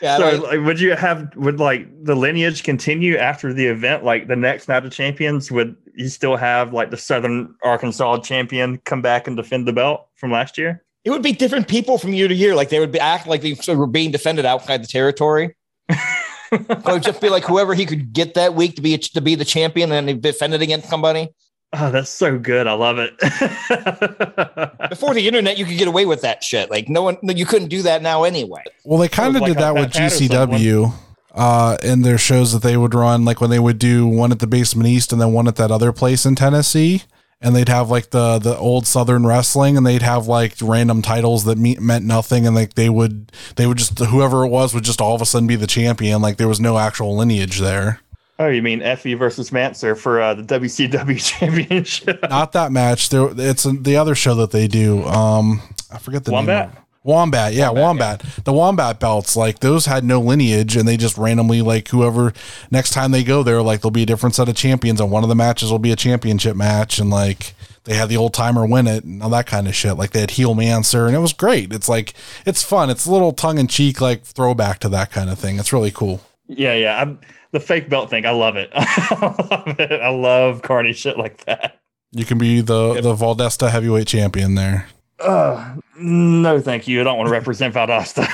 Yeah, so, like, would you have would like the lineage continue after the event? Like the next night of champions, would you still have like the Southern Arkansas champion come back and defend the belt from last year? It would be different people from year to year. Like they would be act like they sort were being defended outside the territory. it would just be like whoever he could get that week to be to be the champion, and then they defended against somebody. Oh, that's so good. I love it. Before the internet, you could get away with that shit. Like no one, you couldn't do that now anyway. Well, they kind of did how that with Patterson GCW uh, in their shows that they would run, like when they would do one at the Basement East and then one at that other place in Tennessee. And they'd have like the the old Southern wrestling, and they'd have like random titles that me- meant nothing, and like they would they would just whoever it was would just all of a sudden be the champion. Like there was no actual lineage there. oh, you mean Effie versus Manser for uh, the WCW championship? Not that match. There, it's the other show that they do. Um, I forget the name. Wombat? of it. Wombat, yeah, Wombat. The Wombat belts, like those had no lineage, and they just randomly, like whoever next time they go there, like there'll be a different set of champions, and one of the matches will be a championship match, and like they had the old timer win it, and all that kind of shit. Like they had heel manser, and it was great. It's like it's fun. It's a little tongue in cheek, like throwback to that kind of thing. It's really cool. yeah, yeah. I'm, the fake belt thing, I love it. I love it. I love carny shit like that. You can be the the Valdosta heavyweight champion there. Uh, no, thank you. I don't want to represent Valdosta.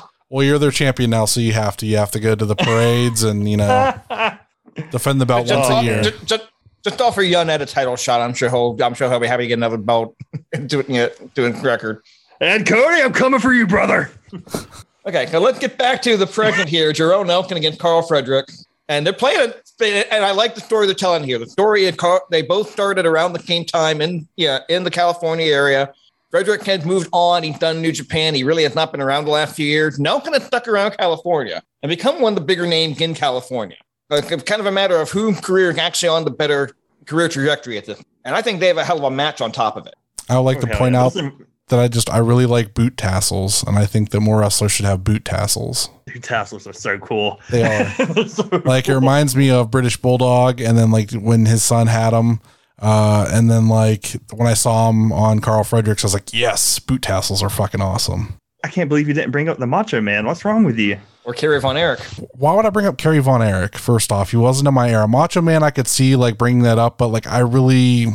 Well, you're their champion now, so you have to. You have to go to the parades and you know defend the belt once a year. Just, just, just offer Yunnet a title shot. I'm sure he'll. I'm sure he'll be happy to get another belt. doing it, doing record. and Cody, I'm coming for you, brother. Okay, so let's get back to the present here. Jorel Nelson against Carl Frederick. And they're playing it, and I like the story they're telling here. The story of Carl, they both started around the same time in yeah, in the California area. Frederick has moved on. He's done New Japan. He really has not been around the last few years. Nelson has stuck around California and become one of the bigger names in California. Like, it's kind of a matter of whose career is actually on the better career trajectory at this. And I think they have a hell of a match on top of it. I would like to Okay, point out listen, that I just I really like boot tassels, and I think that more wrestlers should have boot tassels. Boot tassels are so cool. They are. So Like it reminds me of British Bulldog, and then like when his son had him, uh, and then like when I saw him on Carl Fredericks, I was like, yes, boot tassels are fucking awesome. I can't believe you didn't bring up the Macho Man. What's wrong with you? Or Kerry Von Erich. Why would I bring up Kerry Von Erich? First off, he wasn't in my era. Macho Man, I could see like bringing that up, but like I really,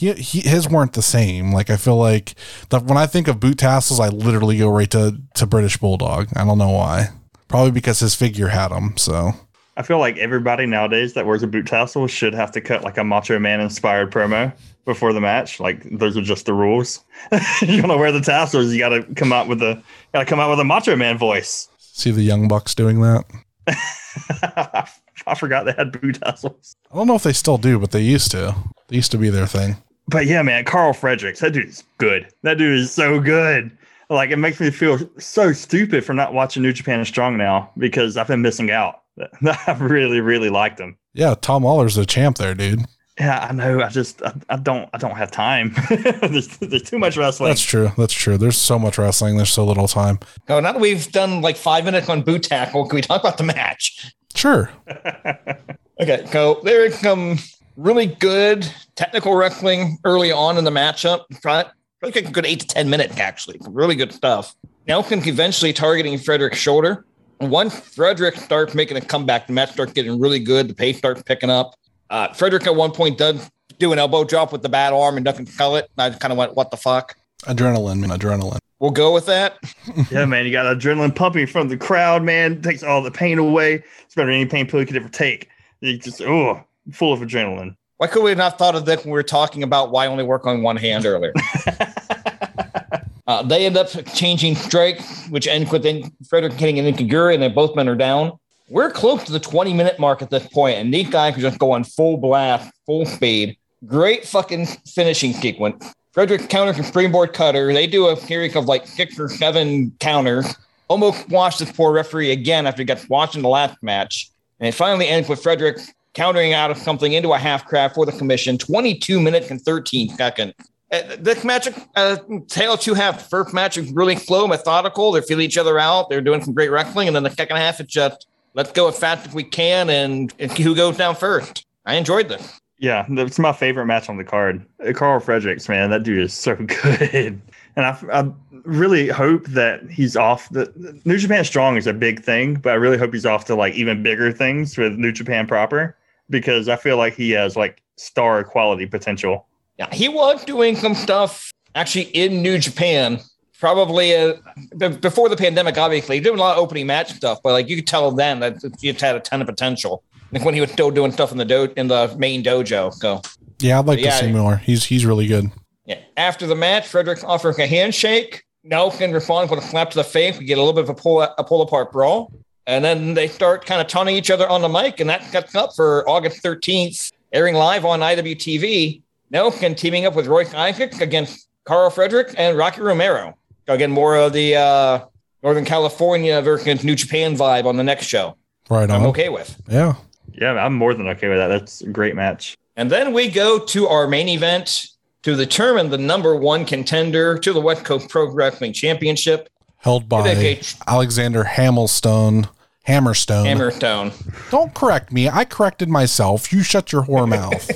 he, he his weren't the same. Like I feel like the, when I think of boot tassels, I literally go right to to British Bulldog. I don't know why. Probably because his figure had them. So I feel like everybody nowadays that wears a boot tassel should have to cut like a Macho Man inspired promo before the match. Like those are just the rules. you want to wear the tassels, you got to come out with a got to come out with a Macho Man voice. see the Young Bucks doing that. I forgot they had boot tassels. I don't know if they still do, but they used to. They used to be their thing. But yeah, man, Carl Fredericks, that dude is good. That dude is so good. Like it makes me feel so stupid for not watching New Japan Strong now because I've been missing out. I really, really liked him. Yeah, Tom Lawlor's the champ there, dude. Yeah, I know. I just I, I don't I don't have time. there's, there's too much wrestling. That's true. That's true. There's so much wrestling. There's so little time. Oh, now that we've done like five minutes on boot tackle, can we talk about the match? Sure. Okay, so there is some really good technical wrestling early on in the matchup. Right? Like a good eight to 10 minutes, actually. Really good stuff. Nelson eventually targeting Frederick's shoulder. Once Frederick starts making a comeback, the match starts getting really good. The pace starts picking up. Uh, Frederick at one point does do an elbow drop with the bad arm and doesn't sell it. And I kind of went, what the fuck? Adrenaline, man. Adrenaline. We'll go with that. yeah, man, you got adrenaline pumping from the crowd, man. Takes all the pain away. It's better than any pain pill you could ever take. You just oh, full of adrenaline. Why could we have not thought of this when we were talking about why only work on one hand earlier? uh, they end up changing strike, which ends with Frederick getting an Inkaguri, and then both men are down. We're close to the 20 minute mark at this point, and these guys are just going full blast, full speed. Great fucking finishing sequence. Frederick counters and springboard cutter. They do a series of like six or seven counters. Almost washed this poor referee again after he got washed in the last match. And it finally ends with Frederick countering out of something into a half crab for the commission. 22 minutes and 13 seconds. Uh, this match, uh, tail two halves. First match is really slow, methodical. They're feeling each other out. They're doing some great wrestling. And then the second half, it's just let's go as fast as we can and, and who goes down first. I enjoyed this. Yeah, it's my favorite match on the card. Uh, Carl Fredericks, man, that dude is so good. And I, I really hope that he's off. The New Japan Strong is a big thing, but I really hope he's off to like even bigger things with New Japan proper because I feel like he has like star quality potential. Yeah, he was doing some stuff actually in New Japan. Probably uh, b- before the pandemic, obviously, he doing a lot of opening match stuff, but like you could tell then that he had a ton of potential. Like when he was still doing stuff in the do- in the main dojo. So Yeah, I'd like Yeah. to see more. He's he's really good. yeah. After the match, Frederick offering a handshake. Nelson responds with a slap to the face. We get a little bit of a pull a pull apart brawl, and then they start kind of taunting each other on the mic, and that sets up for August thirteenth, airing live on IWTV. Nelson teaming up with Royce Isaac against Carl Frederick and Rocky Romero. So again, more of the uh, Northern California versus New Japan vibe on the next show. Right on. I'm okay with. Yeah. Yeah, I'm more than okay with that. That's a great match. And then we go to our main event to determine the number one contender to the West Coast Pro Wrestling Championship. Held by Alexander Hamilstone. Hammerstone. Hammerstone. Don't correct me. I corrected myself. You shut your whore mouth.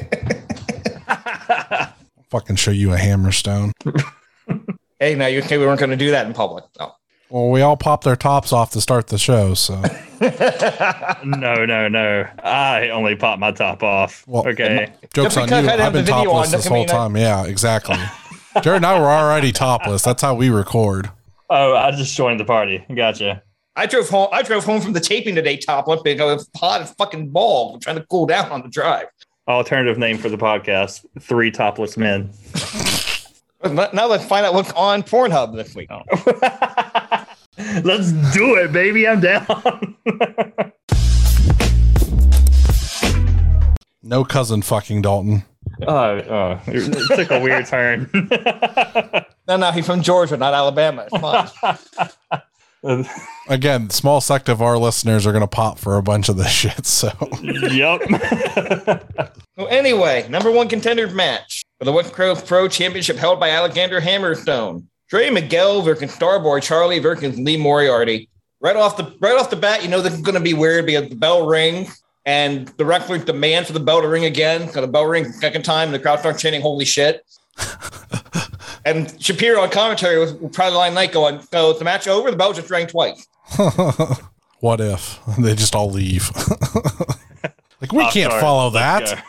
Fucking show you a hammerstone. Hey, now you okay? We weren't going to do that in public. Oh. Well, we all popped our tops off to start the show, so No, no, no. I only popped my top off. Well, okay. jokes on you. I didn't I've been have topless on this whole mean I- time. Yeah, exactly. Jared and I were already topless. That's how we record. Oh, I just joined the party. Gotcha. I drove home. I drove home from the taping today, topless, because I was hot as fucking balls. I'm trying to cool down on the drive. Alternative name for the podcast: Three Topless Men. Now let's find out what's on Pornhub this week. Oh. Let's do it, baby. I'm down. No cousin fucking Dalton. oh, oh, it took a weird turn. No, no, he's from Georgia, not Alabama. It's fine. Again, small sect of our listeners are going to pop for a bunch of this shit. So yep. So anyway, number one contender match for the West Coast Pro Championship held by Alexander Hammerstone. Trey Miguel versus Starboy Charlie versus Lee Moriarty. Right off the right off the bat, you know this is going to be weird because the bell rings and the wrestlers demand for the bell to ring again. So the bell rings second time, and the crowd starts chanting "Holy shit!" And Shapiro on commentary was probably line night going, "So is the match over? The bell just rang twice." what if they just all leave? like we Oh, can't sorry. follow that.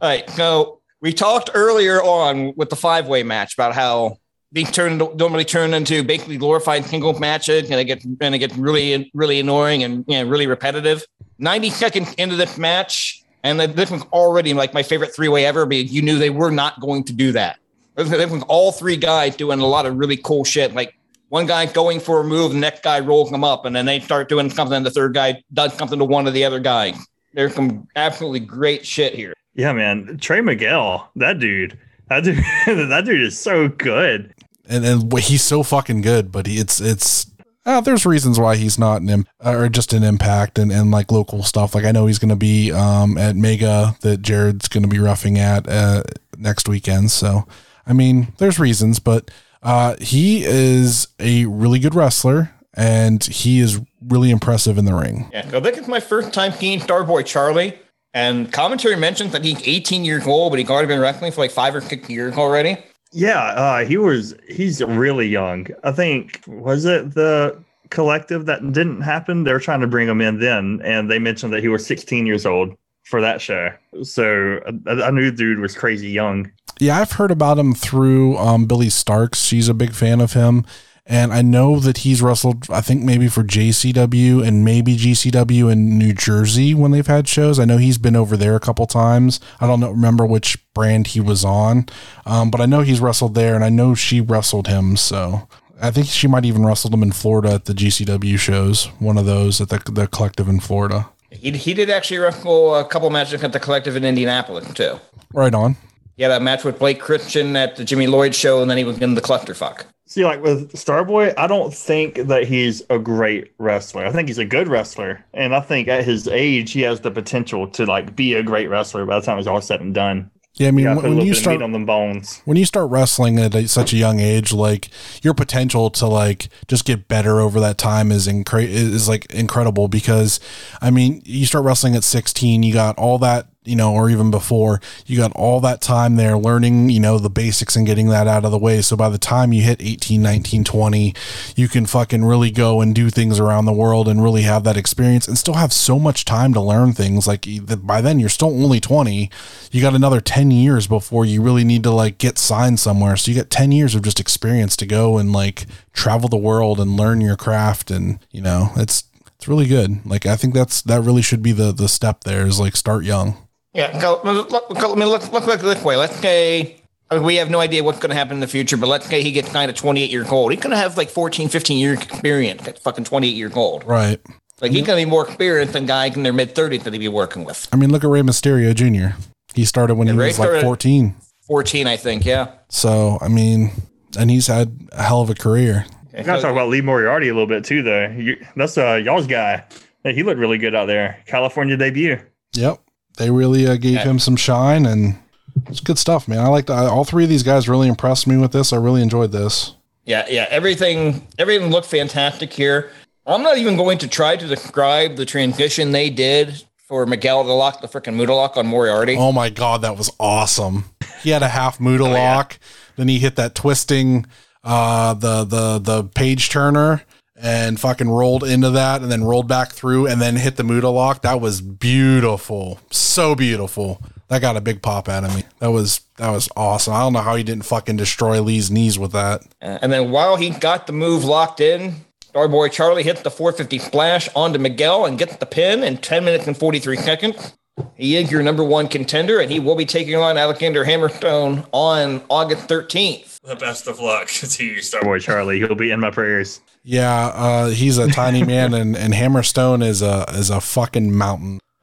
All right, so we talked earlier on with the five way match about how these turn don't really turn into basically glorified single matches, and it get and it get really really annoying and you know, really repetitive. Ninety seconds into this match, and this was already like my favorite three way ever. Because you knew they were not going to do that. This was all three guys doing a lot of really cool shit, like one guy going for a move, the next guy rolls them up, and then they start doing something, and the third guy does something to one of the other guys. There's some absolutely great shit here. Yeah, man. Trey Miguel, that dude, that dude, that dude is so good. and and he's so fucking good. But he, it's it's uh, there's reasons why he's not an Im- or just an impact and, and like local stuff. Like I know he's going to be um, at Mega that Jared's going to be roughing at uh, next weekend. So I mean, there's reasons, but uh, he is a really good wrestler and he is really impressive in the ring. Yeah, so this is my first time seeing Starboy Charlie, and commentary mentions that he's 18 years old, but he's already been wrestling for like five or six years already. Yeah, uh, he was. He's really young. I think was it the collective that didn't happen. They were trying to bring him in then, and they mentioned that he was 16 years old for that show. So I, I knew dude was crazy young. Yeah, I've heard about him through um, Billy Starks. She's a big fan of him. And I know that he's wrestled, I think maybe for JCW and maybe GCW in New Jersey when they've had shows. I know he's been over there a couple times. I don't know, remember which brand he was on, um, but I know he's wrestled there and I know she wrestled him. So I think she might even wrestled him in Florida at the GCW shows, one of those at the, the collective in Florida. He, he did actually wrestle a couple matches at the collective in Indianapolis too. Right on. Yeah, that match with Blake Christian at the Jimmy Lloyd show, and then he was in the clusterfuck. See, like with Starboy, I don't think that he's a great wrestler. I think he's a good wrestler, and I think at his age, he has the potential to like be a great wrestler by the time it's all said and done. Yeah, I mean, Yeah, when, when you start on them bones. when you start wrestling at a, such a young age, like your potential to like just get better over that time is incre- is like incredible because I mean, you start wrestling at 16, you got all that, you know, or even before, you got all that time there learning, you know, the basics and getting that out of the way. So by the time you hit 18, 19, 20, you can fucking really go and do things around the world and really have that experience and still have so much time to learn things. Like by then you're still only 20. You got another 10 years before you really need to like get signed somewhere. So you got 10 years of just experience to go and like travel the world and learn your craft. And, you know, it's, it's really good. Like, I think that's, that really should be the, the step there is like start young. Yeah, go, look, look, look, I mean, look, look, look this way. Let's say I mean, we have no idea what's going to happen in the future, but let's say he gets kind of 28 years old. He's going to have like 14, 15 years experience at fucking 28 years old. Right. Like he's going to be more experienced than guys in their mid 30s that he'd be working with. I mean, look at Rey Mysterio Jr. He started when he Rey was like 14. 14, I think. Yeah. So, I mean, and he's had a hell of a career. We gotta talk about Lee Moriarty a little bit too, though. You, that's uh, y'all's guy. Yeah, he looked really good out there. California debut. Yep. They really uh, gave him some shine and it's good stuff, man. I like all three of these guys really impressed me with this. I really enjoyed this. Yeah, yeah. Everything, everything looked fantastic here. I'm not even going to try to describe the transition they did for Miguel to lock the freaking Muta lock on Moriarty. Oh my god, that was awesome. He had a half Muta lock, then he hit that twisting uh the the the page turner and fucking rolled into that and then rolled back through and then hit the Muta lock. That was beautiful. So beautiful. That got a big pop out of me. That was that was awesome. I don't know how he didn't fucking destroy Lee's knees with that. Uh, and then while he got the move locked in, Starboy Charlie hits the 450 splash onto Miguel and gets the pin in 10 minutes and 43 seconds. He is your number one contender, and he will be taking on Alexander Hammerstone on August 13th. The best of luck to you, Starboy Charlie. He'll be in my prayers. Yeah, uh, he's a tiny man, and, and Hammerstone is a is a fucking mountain.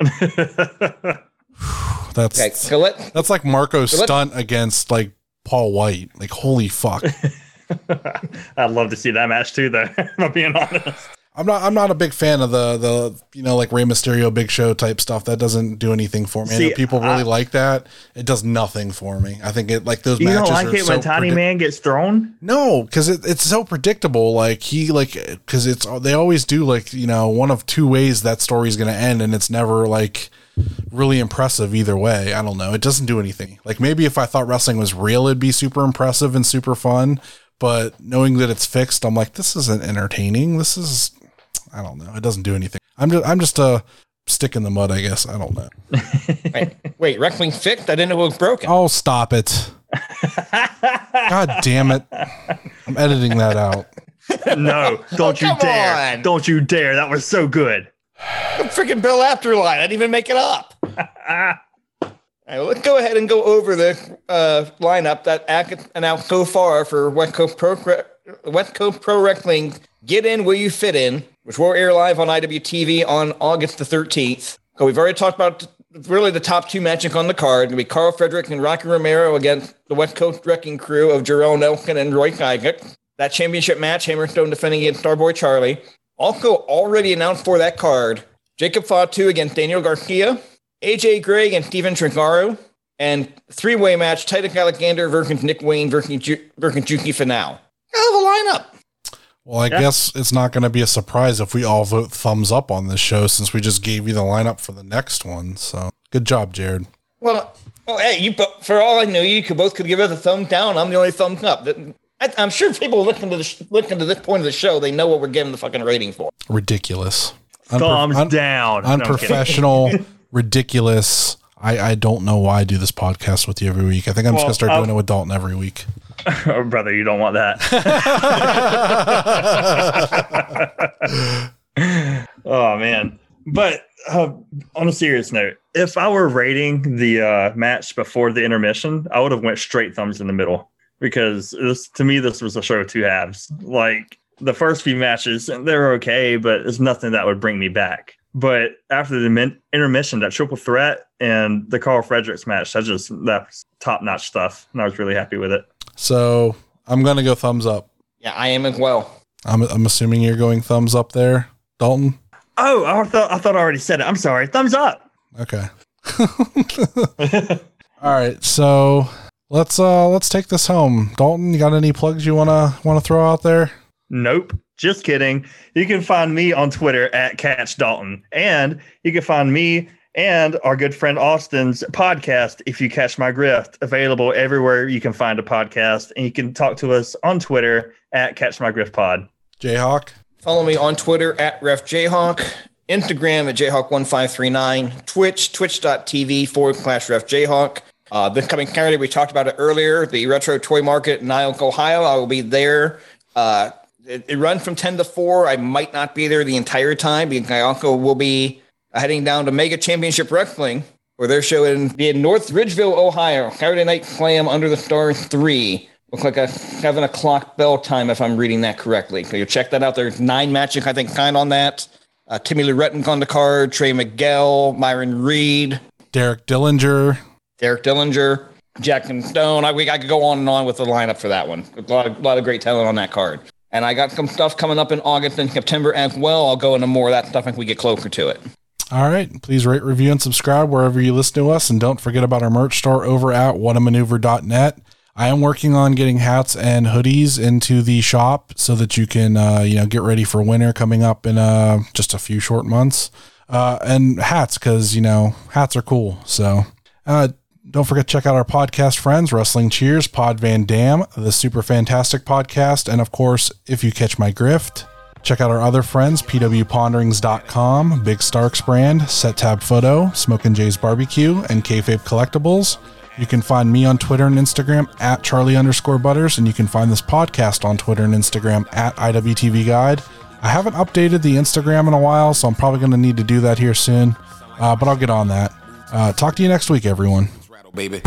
That's Okay, so let that's like Marco's So stunt against like Paul White. Like holy fuck! I'd love to see that match too, though. if I'm being honest. I'm not I'm not a big fan of the the you know like Rey Mysterio Big Show type stuff. That doesn't do anything for me. See, people really I- like that. It does nothing for me. I think it like those You matches don't like it so when Tiny predict- Man gets thrown? No, because it, it's so predictable. Like he like because it's they always do like you know one of two ways that story's gonna end, and it's never like really impressive either way. I don't know. It doesn't do anything. Like maybe if I thought wrestling was real, it'd be super impressive and super fun. But knowing that it's fixed, I'm like, this isn't entertaining. This is I don't know. It doesn't do anything. I'm just I'm just a stick in the mud, I guess. I don't know. wait, wait, wrestling fixed? I didn't know it was broken. Oh, stop it. God damn it. I'm editing that out. No, don't you dare. on. Don't you dare. That was so good. Freaking Bill Afterline. I didn't even make it up. All right, well, let's go ahead and go over the uh, lineup that ac- announced so far for West Coast Pro West Coast Pro Wrestling. Get in where you fit in, which will air live on IWTV on August the 13th. So we've already talked about really the top two matches on the card. It'll be Carl Frederick and Rocky Romero against the West Coast Wrecking Crew of Jorel Nelson and Roy Geiger. That championship match, Hammerstone defending against Starboy Charlie. Also already announced for that card, Jacob Fatu against Daniel Garcia, AJ Gray and Steven Tringaro, and three-way match, Titus Alexander versus Nick Wayne versus, Ju- versus Juicy Finau. Hell of a lineup. Well, I guess it's not going to be a surprise if we all vote thumbs up on this show since we just gave you the lineup for the next one. So good job, Jared. Well, well, hey, you for all I know, you could both could give us a thumbs down. I'm the only thumbs up. I, I'm sure people looking to the sh- looking to this point of the show, they know what we're giving the fucking rating for. Ridiculous. Thumbs un- down. No, Unprofessional, ridiculous. I, I don't know why I do this podcast with you every week. I think I'm just going to start I'll- doing it uh, with Dalton every week. Oh, brother, you don't want that. oh man. But uh, on a serious note, if I were rating the uh, match before the intermission, I would have went straight thumbs in the middle because this to me this was a show of two halves. Like the first few matches, they're okay, but it's nothing that would bring me back. But after the min- intermission, that triple threat and the Carl Fredericks match, that just that top notch stuff, and I was really happy with it. So I'm going to go thumbs up. Yeah, I am as well. I'm, I'm assuming you're going thumbs up there, Dalton. Oh, I thought I thought I already said it. I'm sorry. Thumbs up. Okay. All right. So let's uh let's take this home. Dalton, you got any plugs you wanna wanna throw out there? Nope. Just kidding. You can find me on Twitter at Catch Dalton. And you can find me and our good friend Austin's podcast, If You Catch My Grift, available everywhere you can find a podcast. And you can talk to us on Twitter at Catch My Grift Pod. Jayhawk. Follow me on Twitter at RefJayhawk, Instagram at Jayhawk1539, Twitch, twitch.tv forward slash RefJayhawk. Uh, this coming Saturday, we talked about it earlier, the Retro Toy Market in Niles, Ohio. I will be there. Uh, it, it runs from 10 to 4. I might not be there the entire time because I also will be heading down to Mega Championship Wrestling, where they're showing in North Ridgeville, Ohio, Saturday Night Slam Under the Stars 3. Looks like a seven o'clock bell time, if I'm reading that correctly. So you check that out. There's nine matches, I think, kind on that. Uh, Timmy Loretton's on the card, Trey Miguel, Myron Reed, Derek Dillinger. Derek Dillinger, Jackson Stone. I, we, I could go on and on with the lineup for that one. A lot of, lot of great talent on that card. And I got some stuff coming up in August and September as well. I'll go into more of that stuff if we get closer to it. All right. Please rate, review, and subscribe wherever you listen to us. And don't forget about our merch store over at whatamaneuver.net. I am working on getting hats and hoodies into the shop so that you can, uh, you know, get ready for winter coming up in uh, just a few short months. Uh, and hats, because, you know, hats are cool. So uh, don't forget to check out our podcast friends, Wrestling Cheers, Pod Van Dam, the Super Fantastic Podcast, and of course, If You Catch My Grift. Check out our other friends, pwponderings.com, Big Starks brand, Set Tab Photo, Smokin' Jay's Barbecue, and Kayfabe Collectibles. You can find me on Twitter and Instagram at Charlie underscore Butters, and you can find this podcast on Twitter and Instagram at IWTV Guide. I haven't updated the Instagram in a while, so I'm probably going to need to do that here soon, uh, but I'll get on that. Uh, talk to you next week, everyone. Baby.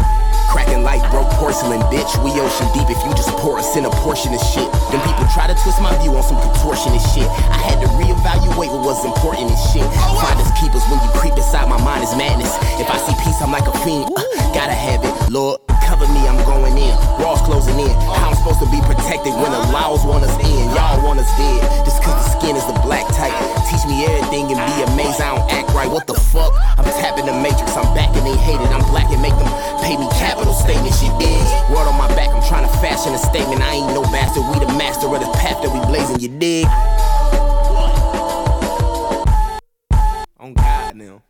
Cracking like broke porcelain, bitch. We ocean deep if you just pour us in a portion of shit. Them people try to twist my view on some contortionist shit. I had to reevaluate what was important and shit. Finders keepers when you creep inside my mind is madness. If I see peace, I'm like a fiend. Uh, gotta have it, Lord. Me, I'm going in. Walls closing in. How I'm supposed to be protected when the laws want us in. Y'all want us dead. Just cause the skin is the black type. Teach me everything and be amazed. I don't act right. What the fuck? I'm tapping the matrix. I'm back and they hate it. I'm black and make them pay me capital statement. Shit is. Word on my back. I'm trying to fashion a statement. I ain't no bastard. We the master of the path that we blazing. You dig? On God now.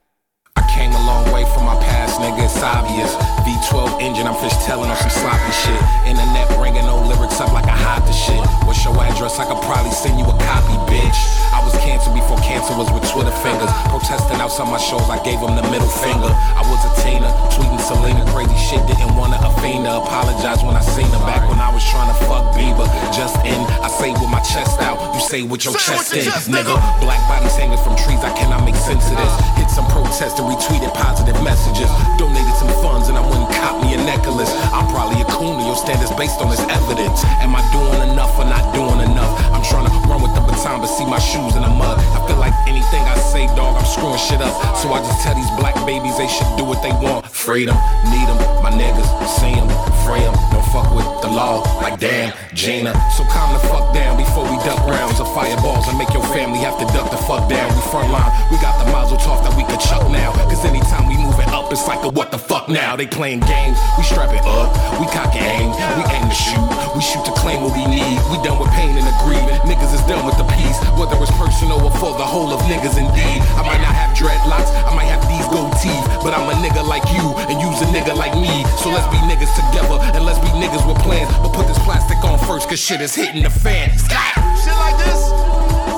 I came a long way from my past, nigga, it's obvious. V12 engine, I'm fish telling on some sloppy shit. Internet bringing no lyrics up like I hide the shit. What's your address? I could probably send you a copy, bitch. I was cancer before cancer was with Twitter fingers. Protesting outside my shows, I gave them the middle finger. I was a teener, tweeting Selena, crazy shit, didn't wanna her. Apologize when I seen her back when I was trying to fuck Bieber. Just in, I say with my chest out, you say with your Say chest with in, your chest, nigga. Black bodies hanging from trees, I cannot make sense of this. Hit some protest and retweeted positive messages. Donated some funds and I wouldn't cop me a necklace. I'm probably a coon and your standards based on this evidence. Am I doing enough or not doing enough? I'm trying to run with the baton but see my shoes in the mud. I feel like anything I say, dog, I'm screwing shit up. So I just tell these black babies they should do what they want. Freedom, need them, my niggas, see them, free them. Don't fuck with the law, like damn, Gina. So calm the fuck down before we duck rounds of fireballs and make your family have to duck the fuck down. We front line, we got the mazel tov that we could chuck now. Cause anytime we move it up, it's like a what the fuck now. They playing games, we strap it up, we cock aim, we aim to shoot, we shoot to claim what we need. We done with pain and agreement, niggas is done with the peace. Whether it's personal or for the whole of niggas indeed. I might not have dreadlocks, I might have these gold teeth, but I'm a nigga like you and you's a nigga like me. So let's be niggas together and let's be niggas with plans. But put this plastic on first, cause shit is hitting the fan. Shit like this,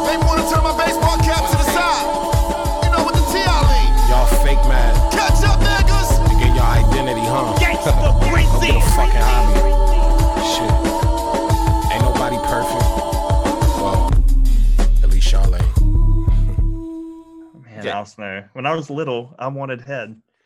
they wanna turn my baseball cap to the side. You know, with the T.I. lean. Y'all fake mad. Catch up, niggas. To get your identity, huh? Go get a fucking hobby. Shit. Ain't nobody perfect. Well, at least y'all ain't. Man, I don't. When I was little, I wanted head.